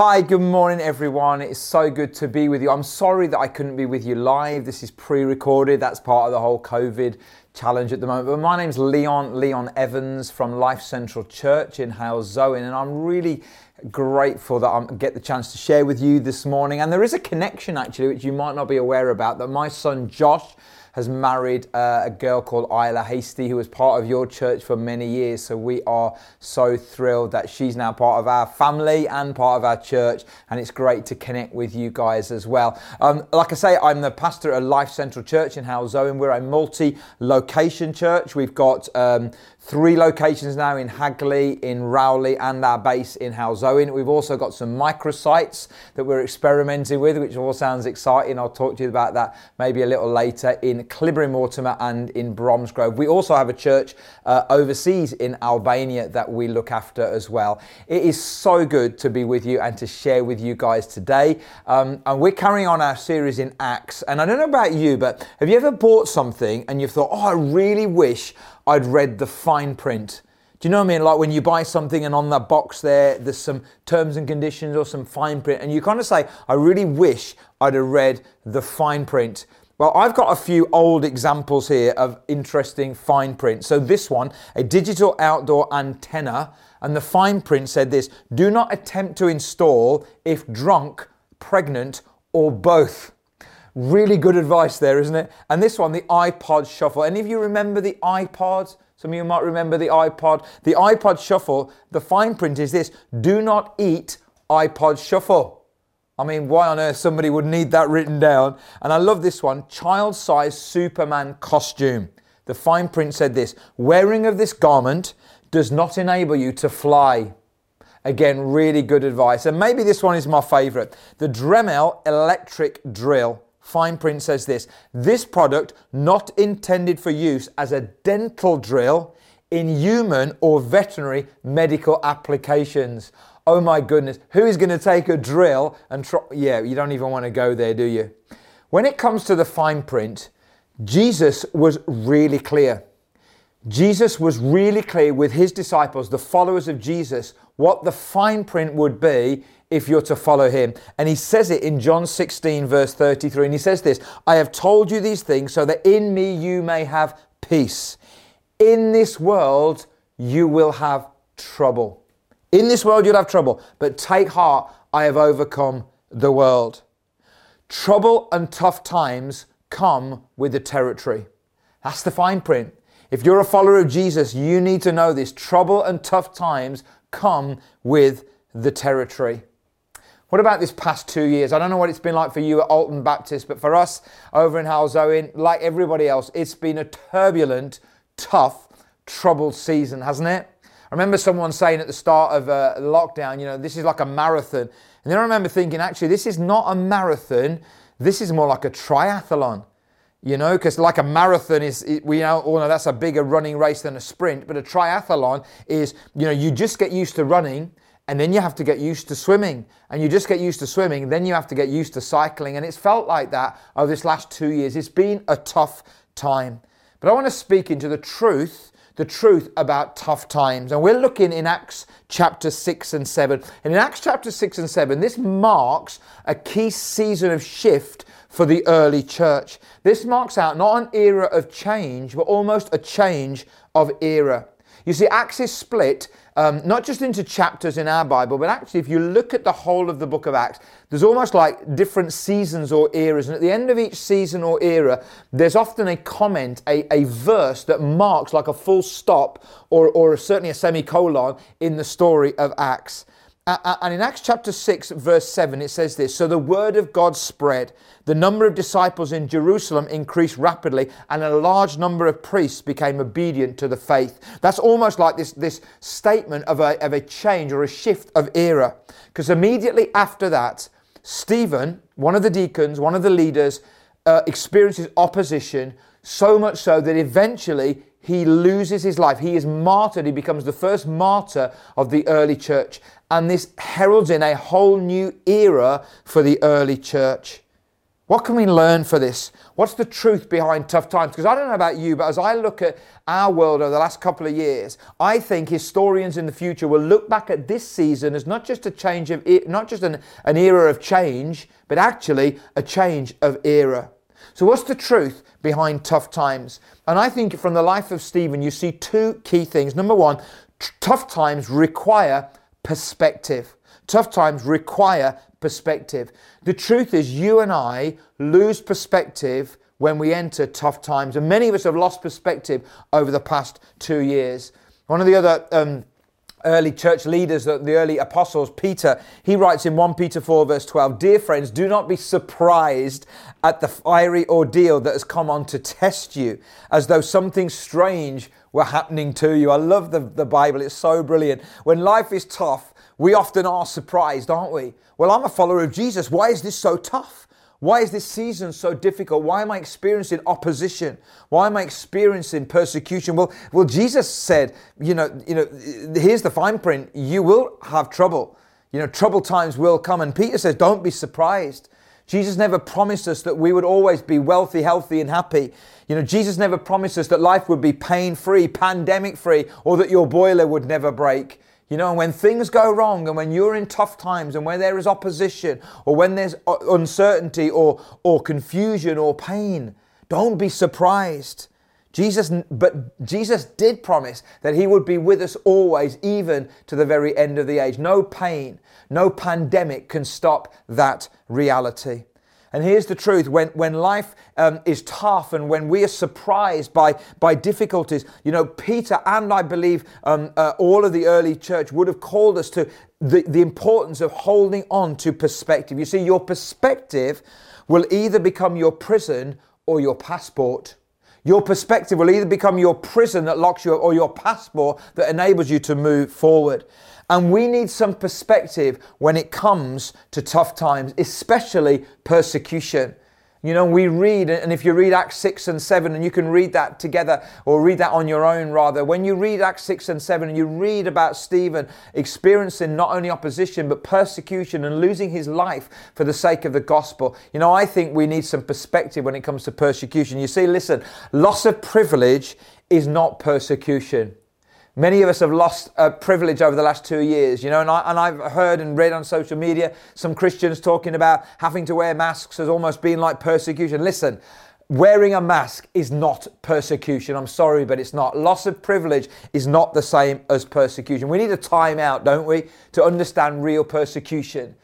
Hi, good morning, everyone. It's so good to be with you. I'm sorry that I couldn't be with you live. This is pre recorded, that's part of the whole COVID challenge at the moment. But my name's Leon, Leon Evans from Life Central Church in Halesowen, and I'm really grateful that I get the chance to share with you this morning. And there is a connection actually, which you might not be aware about, that my son Josh has married uh, a girl called Isla Hasty, who was part of your church for many years. So we are so thrilled that she's now part of our family and part of our church, and it's great to connect with you guys as well. Um, like I say, I'm the pastor at Life Central Church in Halesowen. We're a multi-location church. We've got um, three locations now in Hagley, in Rowley, and our base in Halesowen. We've also got some microsites that we're experimenting with, which all sounds exciting. I'll talk to you about that maybe a little later in Cleobury Mortimer and in Bromsgrove. We also have a church uh, overseas in Albania that we look after as well. It is so good to be with you and to share with you guys today. Um, and we're carrying on our series in Acts. And I don't know about you, but have you ever bought something and you've thought, oh, I really wish I'd read the fine print? Do you know what I mean? Like when you buy something and on that box there, there's some terms and conditions or some fine print, and you kind of say, I really wish I'd have read the fine print. Well, I've got a few old examples here of interesting fine print. So, this one, a digital outdoor antenna, and the fine print said this do not attempt to install if drunk, pregnant, or both. Really good advice there, isn't it? And this one, the iPod Shuffle. Any of you remember the iPod? Some of you might remember the iPod. The iPod Shuffle, the fine print is this do not eat iPod Shuffle. I mean, why on earth somebody would need that written down? And I love this one child size Superman costume. The fine print said this wearing of this garment does not enable you to fly. Again, really good advice. And maybe this one is my favorite. The Dremel electric drill. Fine print says this this product not intended for use as a dental drill in human or veterinary medical applications oh my goodness, who is going to take a drill and try? Yeah, you don't even want to go there, do you? When it comes to the fine print, Jesus was really clear. Jesus was really clear with his disciples, the followers of Jesus, what the fine print would be if you're to follow him. And he says it in John 16, verse 33. And he says this I have told you these things so that in me you may have peace. In this world you will have trouble. In this world you'll have trouble, but take heart, I have overcome the world. Trouble and tough times come with the territory. That's the fine print. If you're a follower of Jesus, you need to know this. Trouble and tough times come with the territory. What about this past two years? I don't know what it's been like for you at Alton Baptist, but for us over in Halesowen, like everybody else, it's been a turbulent, tough, troubled season, hasn't it? I remember someone saying at the start of uh, lockdown, you know, this is like a marathon. And then I remember thinking, actually, this is not a marathon. This is more like a triathlon, you know, because like a marathon is, we know, all know that's a bigger running race than a sprint. But a triathlon is, you know, you just get used to running and then you have to get used to swimming. And you just get used to swimming, then you have to get used to cycling. And it's felt like that over this last two years. It's been a tough time. But I want to speak into the truth the truth about tough times. And we're looking in Acts chapter 6 and 7. And in Acts chapter 6 and 7, this marks a key season of shift for the early church. This marks out not an era of change, but almost a change of era. You see, Acts is split um, not just into chapters in our Bible, but actually, if you look at the whole of the book of Acts, there's almost like different seasons or eras. And at the end of each season or era, there's often a comment, a, a verse that marks like a full stop or, or certainly a semicolon in the story of Acts. And in Acts chapter 6, verse 7, it says this So the word of God spread. The number of disciples in Jerusalem increased rapidly, and a large number of priests became obedient to the faith. That's almost like this, this statement of a, of a change or a shift of era. Because immediately after that, Stephen, one of the deacons, one of the leaders, uh, experiences opposition, so much so that eventually he loses his life. He is martyred. He becomes the first martyr of the early church. And this heralds in a whole new era for the early church. What can we learn for this? What's the truth behind tough times? Because I don't know about you, but as I look at our world over the last couple of years, I think historians in the future will look back at this season as not just a change of, not just an, an era of change, but actually a change of era. So, what's the truth behind tough times? And I think from the life of Stephen, you see two key things. Number one, t- tough times require perspective. Tough times require perspective. The truth is, you and I lose perspective when we enter tough times. And many of us have lost perspective over the past two years. One of the other um, early church leaders, the early apostles, Peter, he writes in 1 Peter 4, verse 12 Dear friends, do not be surprised at the fiery ordeal that has come on to test you, as though something strange were happening to you. I love the, the Bible, it's so brilliant. When life is tough, we often are surprised, aren't we? Well, I'm a follower of Jesus. Why is this so tough? Why is this season so difficult? Why am I experiencing opposition? Why am I experiencing persecution? Well, well, Jesus said, you know, you know, here's the fine print. You will have trouble. You know, trouble times will come. And Peter says, don't be surprised. Jesus never promised us that we would always be wealthy, healthy, and happy. You know, Jesus never promised us that life would be pain free, pandemic free, or that your boiler would never break. You know, when things go wrong and when you're in tough times and where there is opposition or when there's uh, uncertainty or, or confusion or pain, don't be surprised. Jesus, but Jesus did promise that he would be with us always, even to the very end of the age. No pain, no pandemic can stop that reality. And here's the truth when, when life um, is tough and when we are surprised by, by difficulties, you know, Peter and I believe um, uh, all of the early church would have called us to the, the importance of holding on to perspective. You see, your perspective will either become your prison or your passport. Your perspective will either become your prison that locks you up or your passport that enables you to move forward. And we need some perspective when it comes to tough times, especially persecution. You know, we read, and if you read Acts 6 and 7, and you can read that together or read that on your own rather, when you read Acts 6 and 7 and you read about Stephen experiencing not only opposition but persecution and losing his life for the sake of the gospel, you know, I think we need some perspective when it comes to persecution. You see, listen, loss of privilege is not persecution. Many of us have lost uh, privilege over the last two years, you know, and, I, and I've heard and read on social media some Christians talking about having to wear masks as almost being like persecution. Listen, wearing a mask is not persecution. I'm sorry, but it's not. Loss of privilege is not the same as persecution. We need a time out, don't we, to understand real persecution.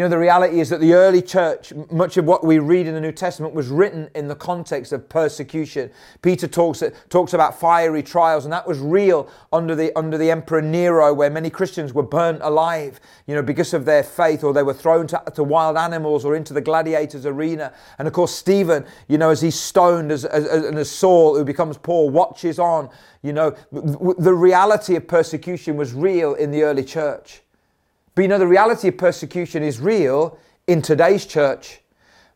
You know, the reality is that the early church, much of what we read in the New Testament was written in the context of persecution. Peter talks, talks about fiery trials, and that was real under the, under the Emperor Nero, where many Christians were burnt alive, you know, because of their faith, or they were thrown to, to wild animals or into the gladiators' arena. And of course, Stephen, you know, as he's stoned, as, as, and as Saul, who becomes Paul, watches on, you know, the reality of persecution was real in the early church. But you know, the reality of persecution is real in today's church.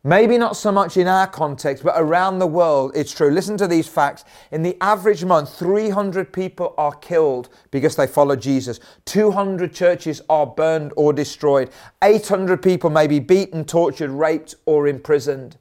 Maybe not so much in our context, but around the world, it's true. Listen to these facts. In the average month, 300 people are killed because they follow Jesus. 200 churches are burned or destroyed. 800 people may be beaten, tortured, raped, or imprisoned.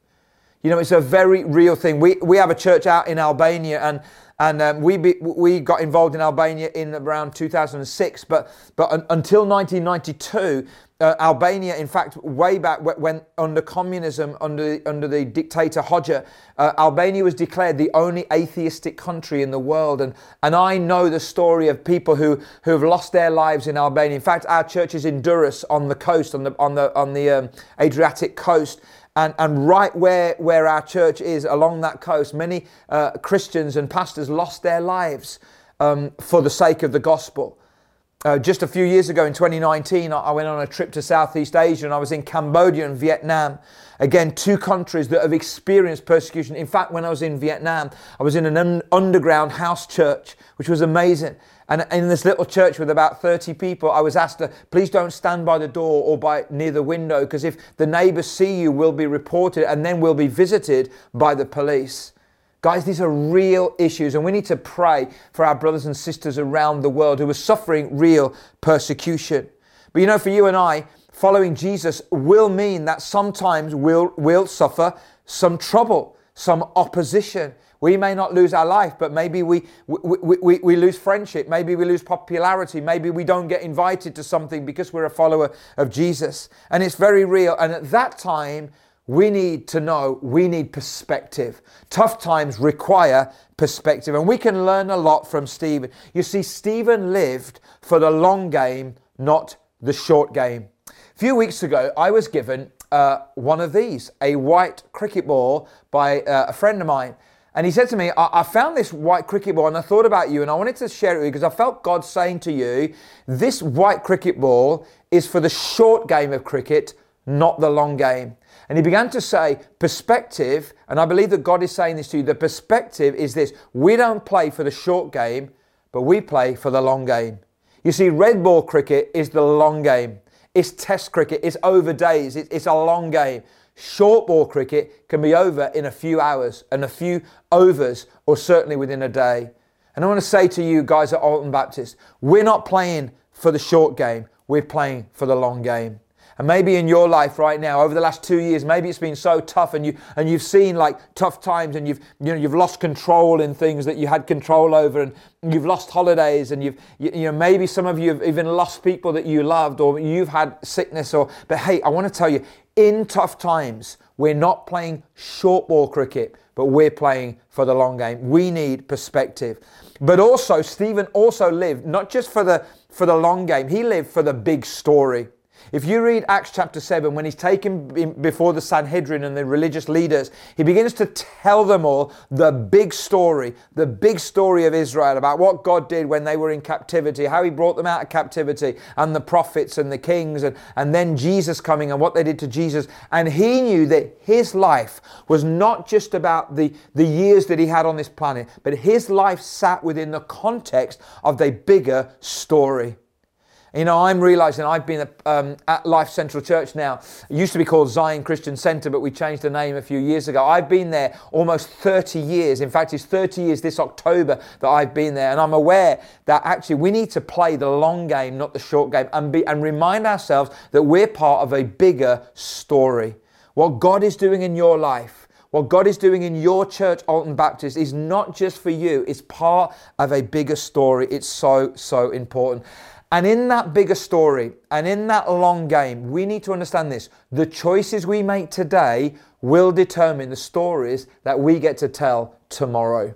You know, it's a very real thing. We, we have a church out in Albania, and and um, we be, we got involved in Albania in around 2006. But but un, until 1992, uh, Albania, in fact, way back when under communism, under under the dictator Hoxha, uh, Albania was declared the only atheistic country in the world. And and I know the story of people who who have lost their lives in Albania. In fact, our church is in Durrës on the coast, on the on the on the um, Adriatic coast. And, and right where, where our church is along that coast, many uh, Christians and pastors lost their lives um, for the sake of the gospel. Uh, just a few years ago in 2019, I went on a trip to Southeast Asia and I was in Cambodia and Vietnam. Again, two countries that have experienced persecution. In fact, when I was in Vietnam, I was in an un- underground house church, which was amazing. And in this little church with about 30 people, I was asked to please don't stand by the door or by near the window because if the neighbors see you, we'll be reported and then we'll be visited by the police. Guys, these are real issues, and we need to pray for our brothers and sisters around the world who are suffering real persecution. But you know, for you and I, following Jesus will mean that sometimes we'll, we'll suffer some trouble, some opposition. We may not lose our life, but maybe we, we, we, we, lose friendship. Maybe we lose popularity. Maybe we don't get invited to something because we're a follower of Jesus. And it's very real. And at that time, we need to know we need perspective. Tough times require perspective. And we can learn a lot from Stephen. You see, Stephen lived for the long game, not the short game. A few weeks ago, I was given uh, one of these, a white cricket ball by uh, a friend of mine. And he said to me, I-, I found this white cricket ball and I thought about you and I wanted to share it with you because I felt God saying to you, this white cricket ball is for the short game of cricket, not the long game. And he began to say, perspective, and I believe that God is saying this to you the perspective is this we don't play for the short game, but we play for the long game. You see, red ball cricket is the long game, it's test cricket, it's over days, it's a long game. Short ball cricket can be over in a few hours and a few overs, or certainly within a day. And I want to say to you guys at Alton Baptist, we're not playing for the short game, we're playing for the long game. And maybe in your life right now, over the last two years, maybe it's been so tough and you and you've seen like tough times and you've you know you've lost control in things that you had control over and you've lost holidays and you've you, you know maybe some of you have even lost people that you loved or you've had sickness or but hey, I want to tell you, in tough times, we're not playing short ball cricket, but we're playing for the long game. We need perspective. But also, Stephen also lived not just for the for the long game, he lived for the big story. If you read Acts chapter 7, when he's taken before the Sanhedrin and the religious leaders, he begins to tell them all the big story, the big story of Israel about what God did when they were in captivity, how he brought them out of captivity, and the prophets and the kings, and, and then Jesus coming and what they did to Jesus. And he knew that his life was not just about the, the years that he had on this planet, but his life sat within the context of the bigger story. You know, I'm realizing I've been um, at Life Central Church now. It used to be called Zion Christian Center, but we changed the name a few years ago. I've been there almost 30 years. In fact, it's 30 years this October that I've been there. And I'm aware that actually we need to play the long game, not the short game, and, be, and remind ourselves that we're part of a bigger story. What God is doing in your life, what God is doing in your church, Alton Baptist, is not just for you, it's part of a bigger story. It's so, so important. And in that bigger story and in that long game, we need to understand this. The choices we make today will determine the stories that we get to tell tomorrow.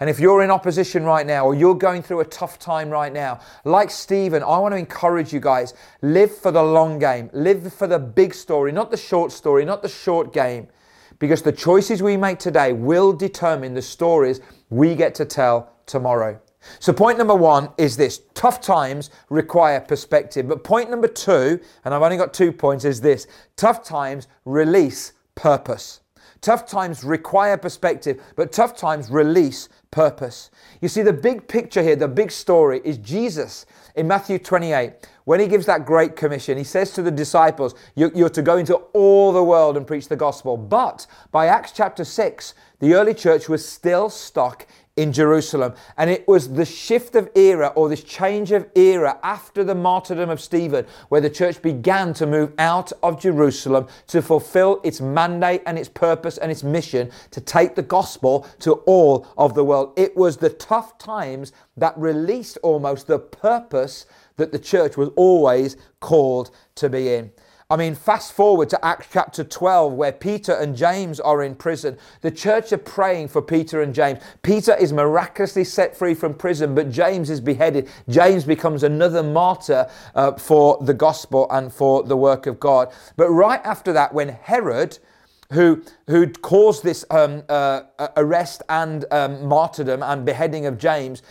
And if you're in opposition right now or you're going through a tough time right now, like Stephen, I want to encourage you guys live for the long game, live for the big story, not the short story, not the short game. Because the choices we make today will determine the stories we get to tell tomorrow. So, point number one is this tough times require perspective. But point number two, and I've only got two points, is this tough times release purpose. Tough times require perspective, but tough times release purpose. You see, the big picture here, the big story is Jesus in Matthew 28. When he gives that great commission, he says to the disciples, You're to go into all the world and preach the gospel. But by Acts chapter 6, the early church was still stuck in Jerusalem. And it was the shift of era or this change of era after the martyrdom of Stephen, where the church began to move out of Jerusalem to fulfill its mandate and its purpose and its mission to take the gospel to all of the world. It was the tough times that released almost the purpose that the church was always called to be in. I mean, fast forward to Acts chapter 12, where Peter and James are in prison. The church are praying for Peter and James. Peter is miraculously set free from prison, but James is beheaded. James becomes another martyr uh, for the gospel and for the work of God. But right after that, when Herod, who who caused this um, uh, arrest and um, martyrdom and beheading of James,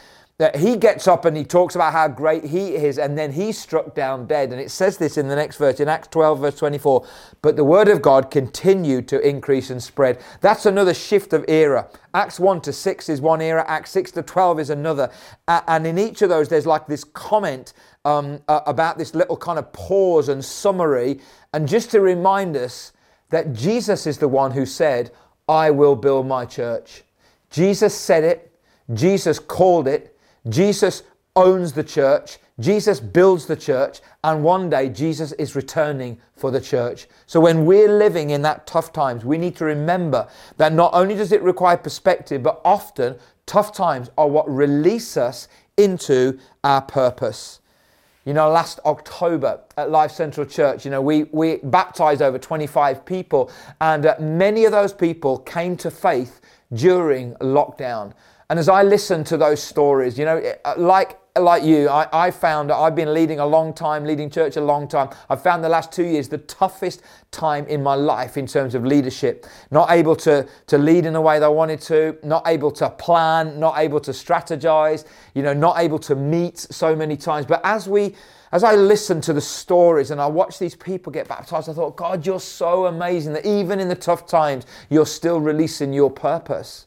that he gets up and he talks about how great he is, and then he's struck down dead. And it says this in the next verse, in Acts 12, verse 24. But the word of God continued to increase and spread. That's another shift of era. Acts 1 to 6 is one era, Acts 6 to 12 is another. and in each of those, there's like this comment um, about this little kind of pause and summary. And just to remind us that Jesus is the one who said, I will build my church. Jesus said it, Jesus called it, Jesus owns the church. Jesus builds the church, and one day Jesus is returning for the church. So when we're living in that tough times, we need to remember that not only does it require perspective, but often tough times are what release us into our purpose. You know, last October at Life Central Church, you know, we, we baptized over 25 people, and uh, many of those people came to faith during lockdown. And as I listened to those stories, you know, uh, like like you, I, I found I've been leading a long time, leading church a long time. I've found the last two years the toughest time in my life in terms of leadership. Not able to, to lead in the way that I wanted to, not able to plan, not able to strategize, you know, not able to meet so many times. But as we as I listened to the stories and I watched these people get baptized, I thought, God, you're so amazing that even in the tough times, you're still releasing your purpose.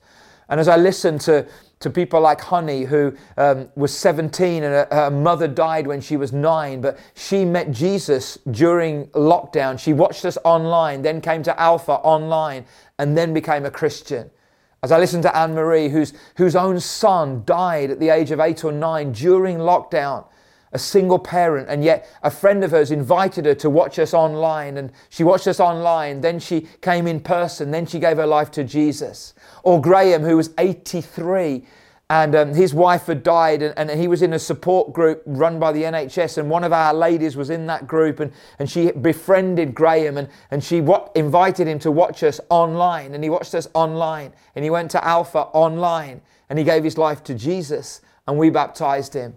And as I listened to to people like Honey, who um, was 17 and her, her, mother died when she was nine, but she met Jesus during lockdown. She watched us online, then came to Alpha online, and then became a Christian. As I listened to Anne Marie, whose, whose own son died at the age of eight or nine during lockdown, a single parent, and yet a friend of hers invited her to watch us online, and she watched us online, then she came in person, then she gave her life to Jesus. Or Graham, who was 83, and um, his wife had died, and, and, he was in a support group run by the NHS, and one of our ladies was in that group, and, and she befriended Graham, and, and she wa- invited him to watch us online, and he watched us online, and he went to Alpha online, and he gave his life to Jesus, and we baptized him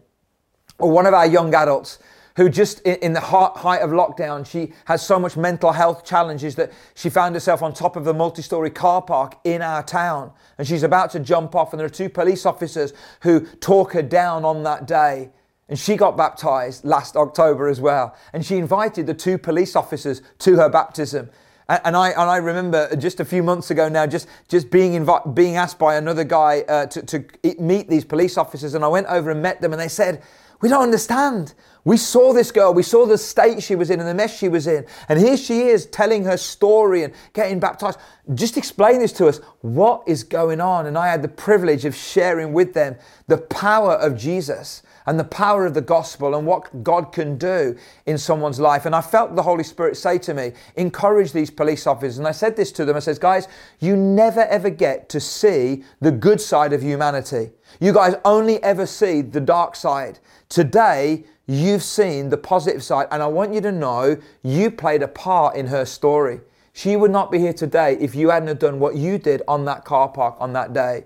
or one of our young adults who just in, the height of lockdown, she has so much mental health challenges that she found herself on top of the multi-story car park in our town. And she's about to jump off and there are two police officers who talk her down on that day. And she got baptized last October as well. And she invited the two police officers to her baptism. And I, and I remember just a few months ago now, just, just being, invi- being asked by another guy uh, to, to meet these police officers. And I went over and met them and they said, we don't understand. We saw this girl, we saw the state she was in and the mess she was in. And here she is telling her story and getting baptized. Just explain this to us. What is going on? And I had the privilege of sharing with them the power of Jesus and the power of the gospel and what God can do in someone's life. And I felt the Holy Spirit say to me, encourage these police officers. And I said this to them I says, guys, you never ever get to see the good side of humanity. You guys only ever see the dark side. Today, you've seen the positive side, and I want you to know you played a part in her story. She would not be here today if you hadn't done what you did on that car park on that day.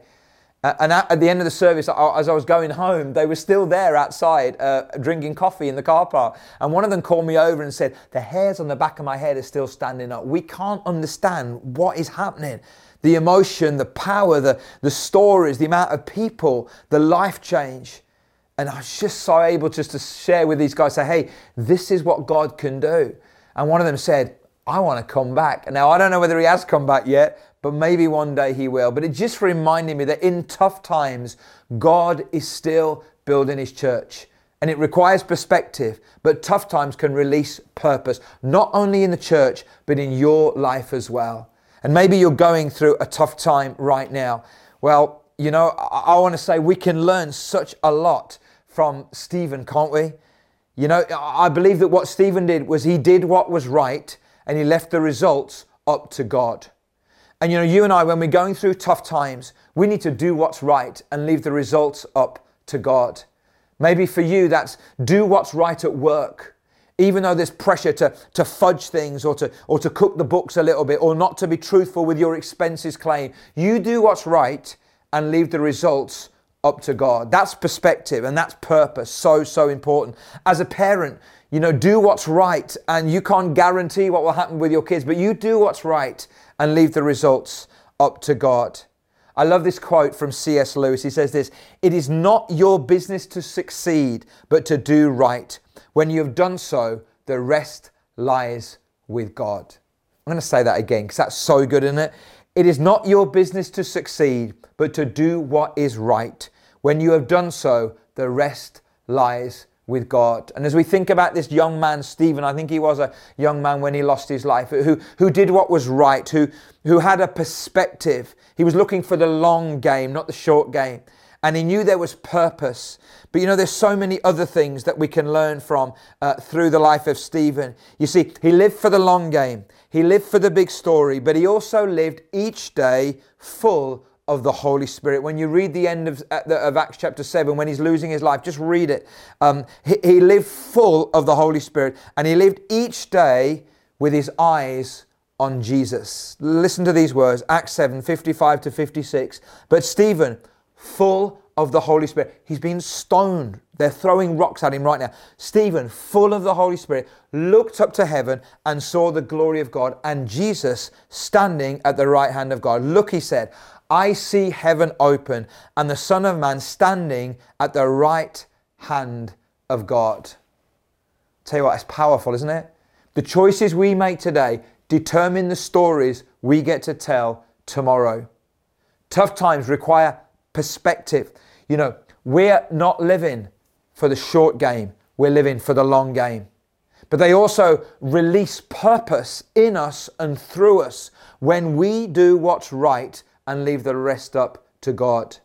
And at the end of the service, as I was going home, they were still there outside uh, drinking coffee in the car park. And one of them called me over and said, The hairs on the back of my head are still standing up. We can't understand what is happening. The emotion, the power, the, the stories, the amount of people, the life change. And I was just so able just to share with these guys, say, hey, this is what God can do. And one of them said, I want to come back. Now, I don't know whether he has come back yet, but maybe one day he will. But it just reminded me that in tough times, God is still building his church. And it requires perspective, but tough times can release purpose, not only in the church, but in your life as well. And maybe you're going through a tough time right now. Well, you know, I, I want to say we can learn such a lot from Stephen, can't we? You know, I believe that what Stephen did was he did what was right and he left the results up to God. And you know, you and I, when we're going through tough times, we need to do what's right and leave the results up to God. Maybe for you, that's do what's right at work. Even though there's pressure to, to fudge things or to, or to cook the books a little bit or not to be truthful with your expenses claim, you do what's right and leave the results up to God. That's perspective and that's purpose. So, so important. As a parent, you know, do what's right and you can't guarantee what will happen with your kids, but you do what's right and leave the results up to God. I love this quote from C.S. Lewis. He says this It is not your business to succeed, but to do right. When you have done so, the rest lies with God. I'm going to say that again because that's so good, isn't it? It is not your business to succeed, but to do what is right. When you have done so, the rest lies with God. And as we think about this young man, Stephen, I think he was a young man when he lost his life, who, who did what was right, who, who had a perspective. He was looking for the long game, not the short game. and he knew there was purpose. But you know, there's so many other things that we can learn from uh, through the life of Stephen. You see, he lived for the long game, he lived for the big story, but he also lived each day full of the Holy Spirit. When you read the end of, of Acts chapter 7, when he's losing his life, just read it. Um, he, he lived full of the Holy Spirit and he lived each day with his eyes on Jesus. Listen to these words Acts 7 55 to 56. But Stephen, full of the Holy Spirit, he's been stoned. They're throwing rocks at him right now. Stephen, full of the Holy Spirit, looked up to heaven and saw the glory of God and Jesus standing at the right hand of God. Look, he said, I see heaven open and the Son of Man standing at the right hand of God. Tell you what, it's powerful, isn't it? The choices we make today determine the stories we get to tell tomorrow. Tough times require perspective. You know, we're not living for the short game, we're living for the long game. But they also release purpose in us and through us when we do what's right and leave the rest up to God.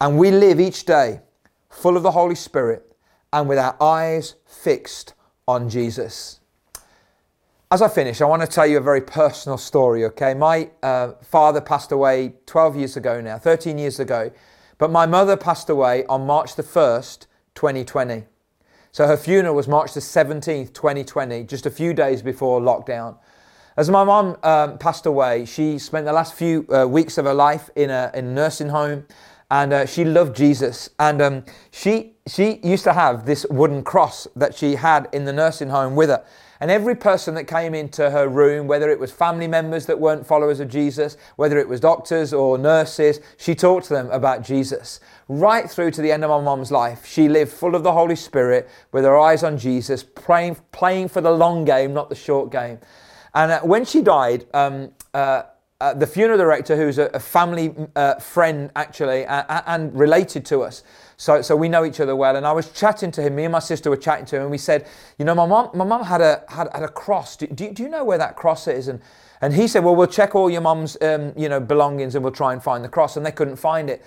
And we live each day full of the Holy Spirit and with our eyes fixed on Jesus. As I finish, I want to tell you a very personal story, okay? My uh, father passed away 12 years ago now, 13 years ago, but my mother passed away on March the 1st, 2020. So her funeral was March the 17th, 2020, just a few days before lockdown. As my mom um, passed away, she spent the last few uh, weeks of her life in a, in a nursing home and uh, she loved Jesus. And um, she, she used to have this wooden cross that she had in the nursing home with her. And every person that came into her room, whether it was family members that weren't followers of Jesus, whether it was doctors or nurses, she talked to them about Jesus. Right through to the end of my mom's life, she lived full of the Holy Spirit with her eyes on Jesus, praying, playing for the long game, not the short game. And uh, when she died, um, uh, uh, the funeral director, who's a, a family uh, friend actually, and related to us, so, so we know each other well. And I was chatting to him. Me and my sister were chatting to him, and we said, you know, my mom, my mom had a had, had a cross. Do, do, do, you know where that cross is? And and he said, well, we'll check all your mom's um, you know belongings, and we'll try and find the cross. And they couldn't find it.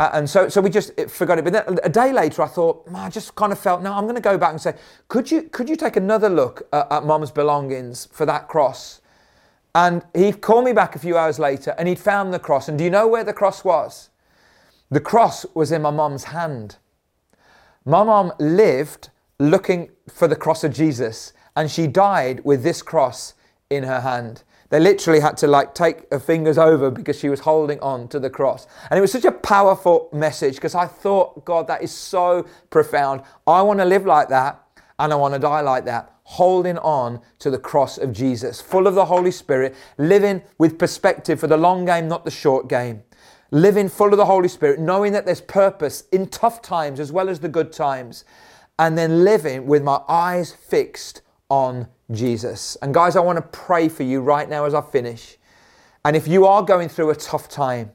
Uh, and so, so we just forgot it. But then a day later, I thought, I just kind of felt, no, I'm going to go back and say, could you, could you take another look at, at mom's belongings for that cross? And he called me back a few hours later and he'd found the cross. And do you know where the cross was? The cross was in my mom's hand. My mom lived looking for the cross of Jesus and she died with this cross in her hand. They literally had to like take her fingers over because she was holding on to the cross. And it was such a powerful message because I thought, God, that is so profound. I want to live like that and I want to die like that, holding on to the cross of Jesus, full of the Holy Spirit, living with perspective for the long game, not the short game. Living full of the Holy Spirit, knowing that there's purpose in tough times as well as the good times, and then living with my eyes fixed on Jesus. And guys, I want to pray for you right now as I finish. And if you are going through a tough time,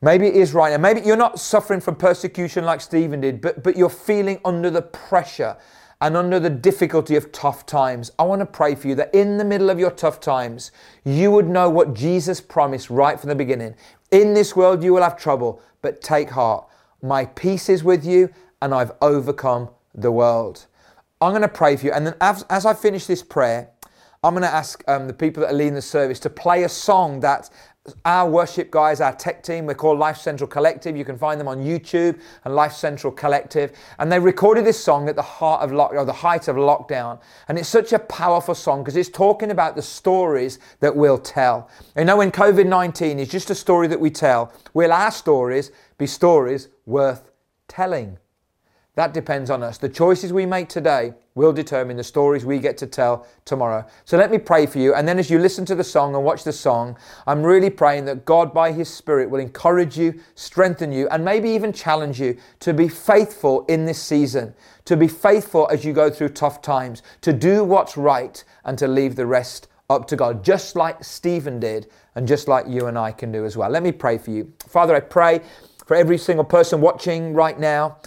maybe it is right now, maybe you're not suffering from persecution like Stephen did, but, but you're feeling under the pressure and under the difficulty of tough times, I want to pray for you that in the middle of your tough times, you would know what Jesus promised right from the beginning. In this world, you will have trouble, but take heart. My peace is with you, and I've overcome the world. I'm going to pray for you. And then as, as I finish this prayer, I'm going to ask um, the people that are leading the service to play a song that our worship guys, our tech team, we're called Life Central Collective. You can find them on YouTube and Life Central Collective. And they recorded this song at the heart of the height of lockdown. And it's such a powerful song because it's talking about the stories that we'll tell. You know, when COVID 19 is just a story that we tell, will our stories be stories worth telling? That depends on us. The choices we make today will determine the stories we get to tell tomorrow. So let me pray for you. And then as you listen to the song and watch the song, I'm really praying that God, by His Spirit, will encourage you, strengthen you, and maybe even challenge you to be faithful in this season, to be faithful as you go through tough times, to do what's right, and to leave the rest up to God, just like Stephen did, and just like you and I can do as well. Let me pray for you. Father, I pray for every single person watching right now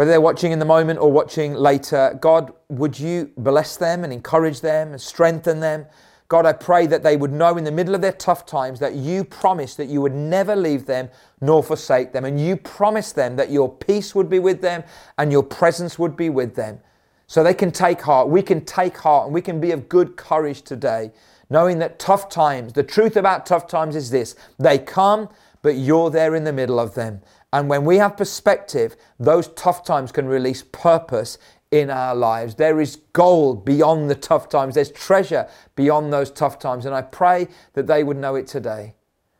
whether they're watching in the moment or watching later, God, would you bless them and encourage them and strengthen them God, I pray that they would know in the middle of their tough times that you promised that you would never leave them nor forsake them. And you promised them that your peace would be with them and your presence would be with them. So they can take heart. We can take heart and we can be of good courage today, knowing that tough times, the truth about tough times is this they come, but you're there in the middle of them. And when we have perspective, those tough times can release purpose in our lives. There is gold beyond the tough times, there's treasure beyond those tough times. And I pray that they would know it today.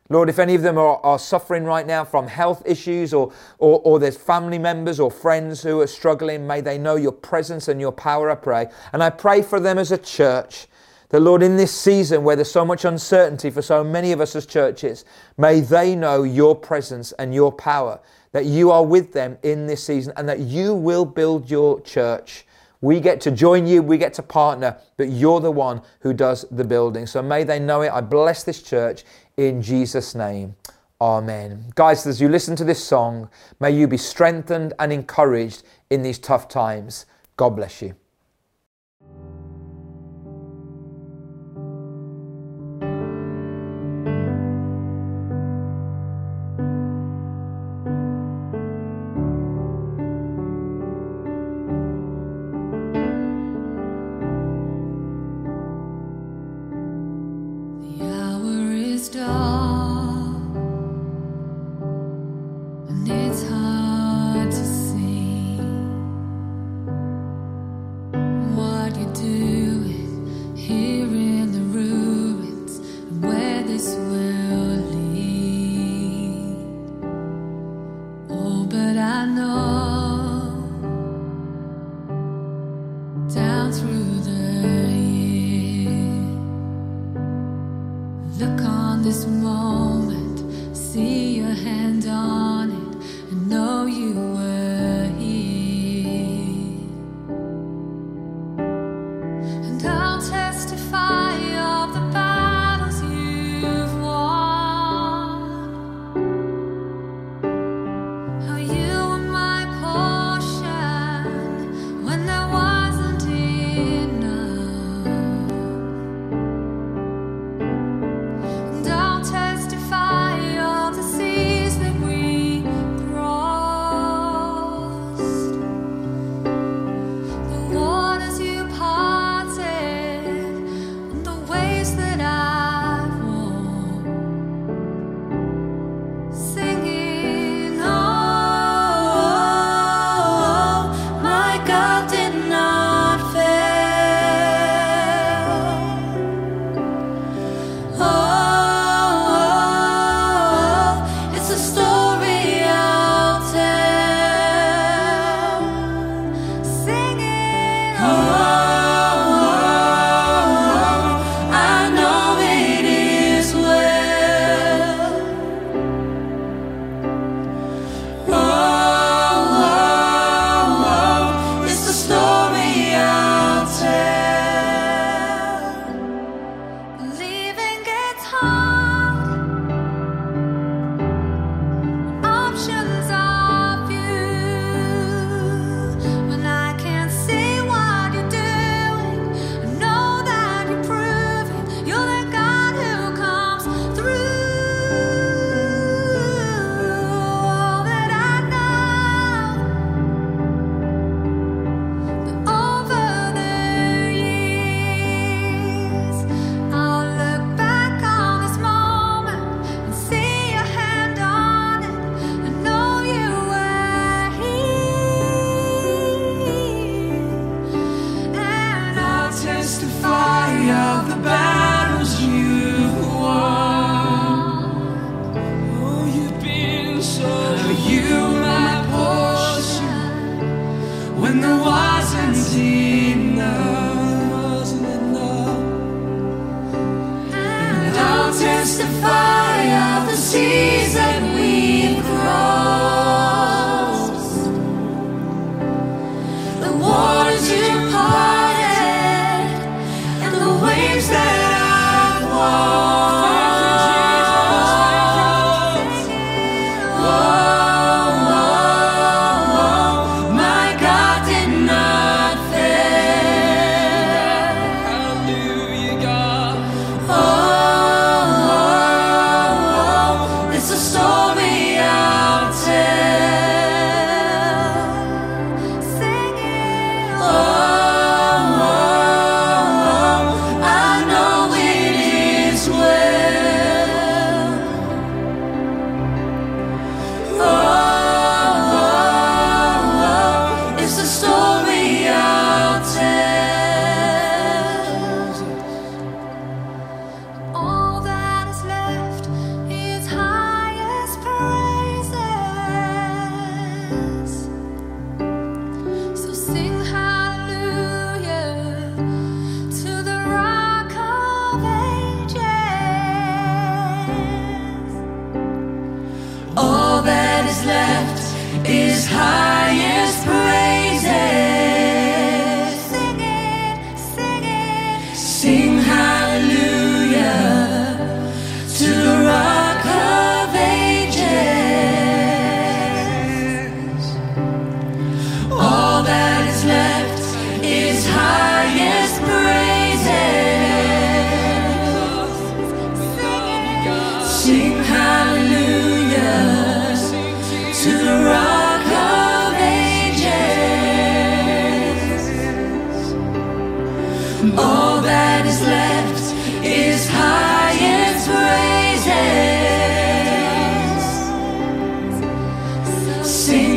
Lord, if any of them are, are suffering right now from health issues or, or, or there's family members or friends who are struggling, may they know your presence and your power, I pray. And I pray for them as a church. The Lord, in this season where there's so much uncertainty for so many of us as churches, may they know your presence and your power that you are with them in this season and that you will build your church. We get to join you, we get to partner, but you're the one who does the building. So may they know it. I bless this church in Jesus' name. Amen. Guys, as you listen to this song, may you be strengthened and encouraged in these tough times. God bless you. Sim.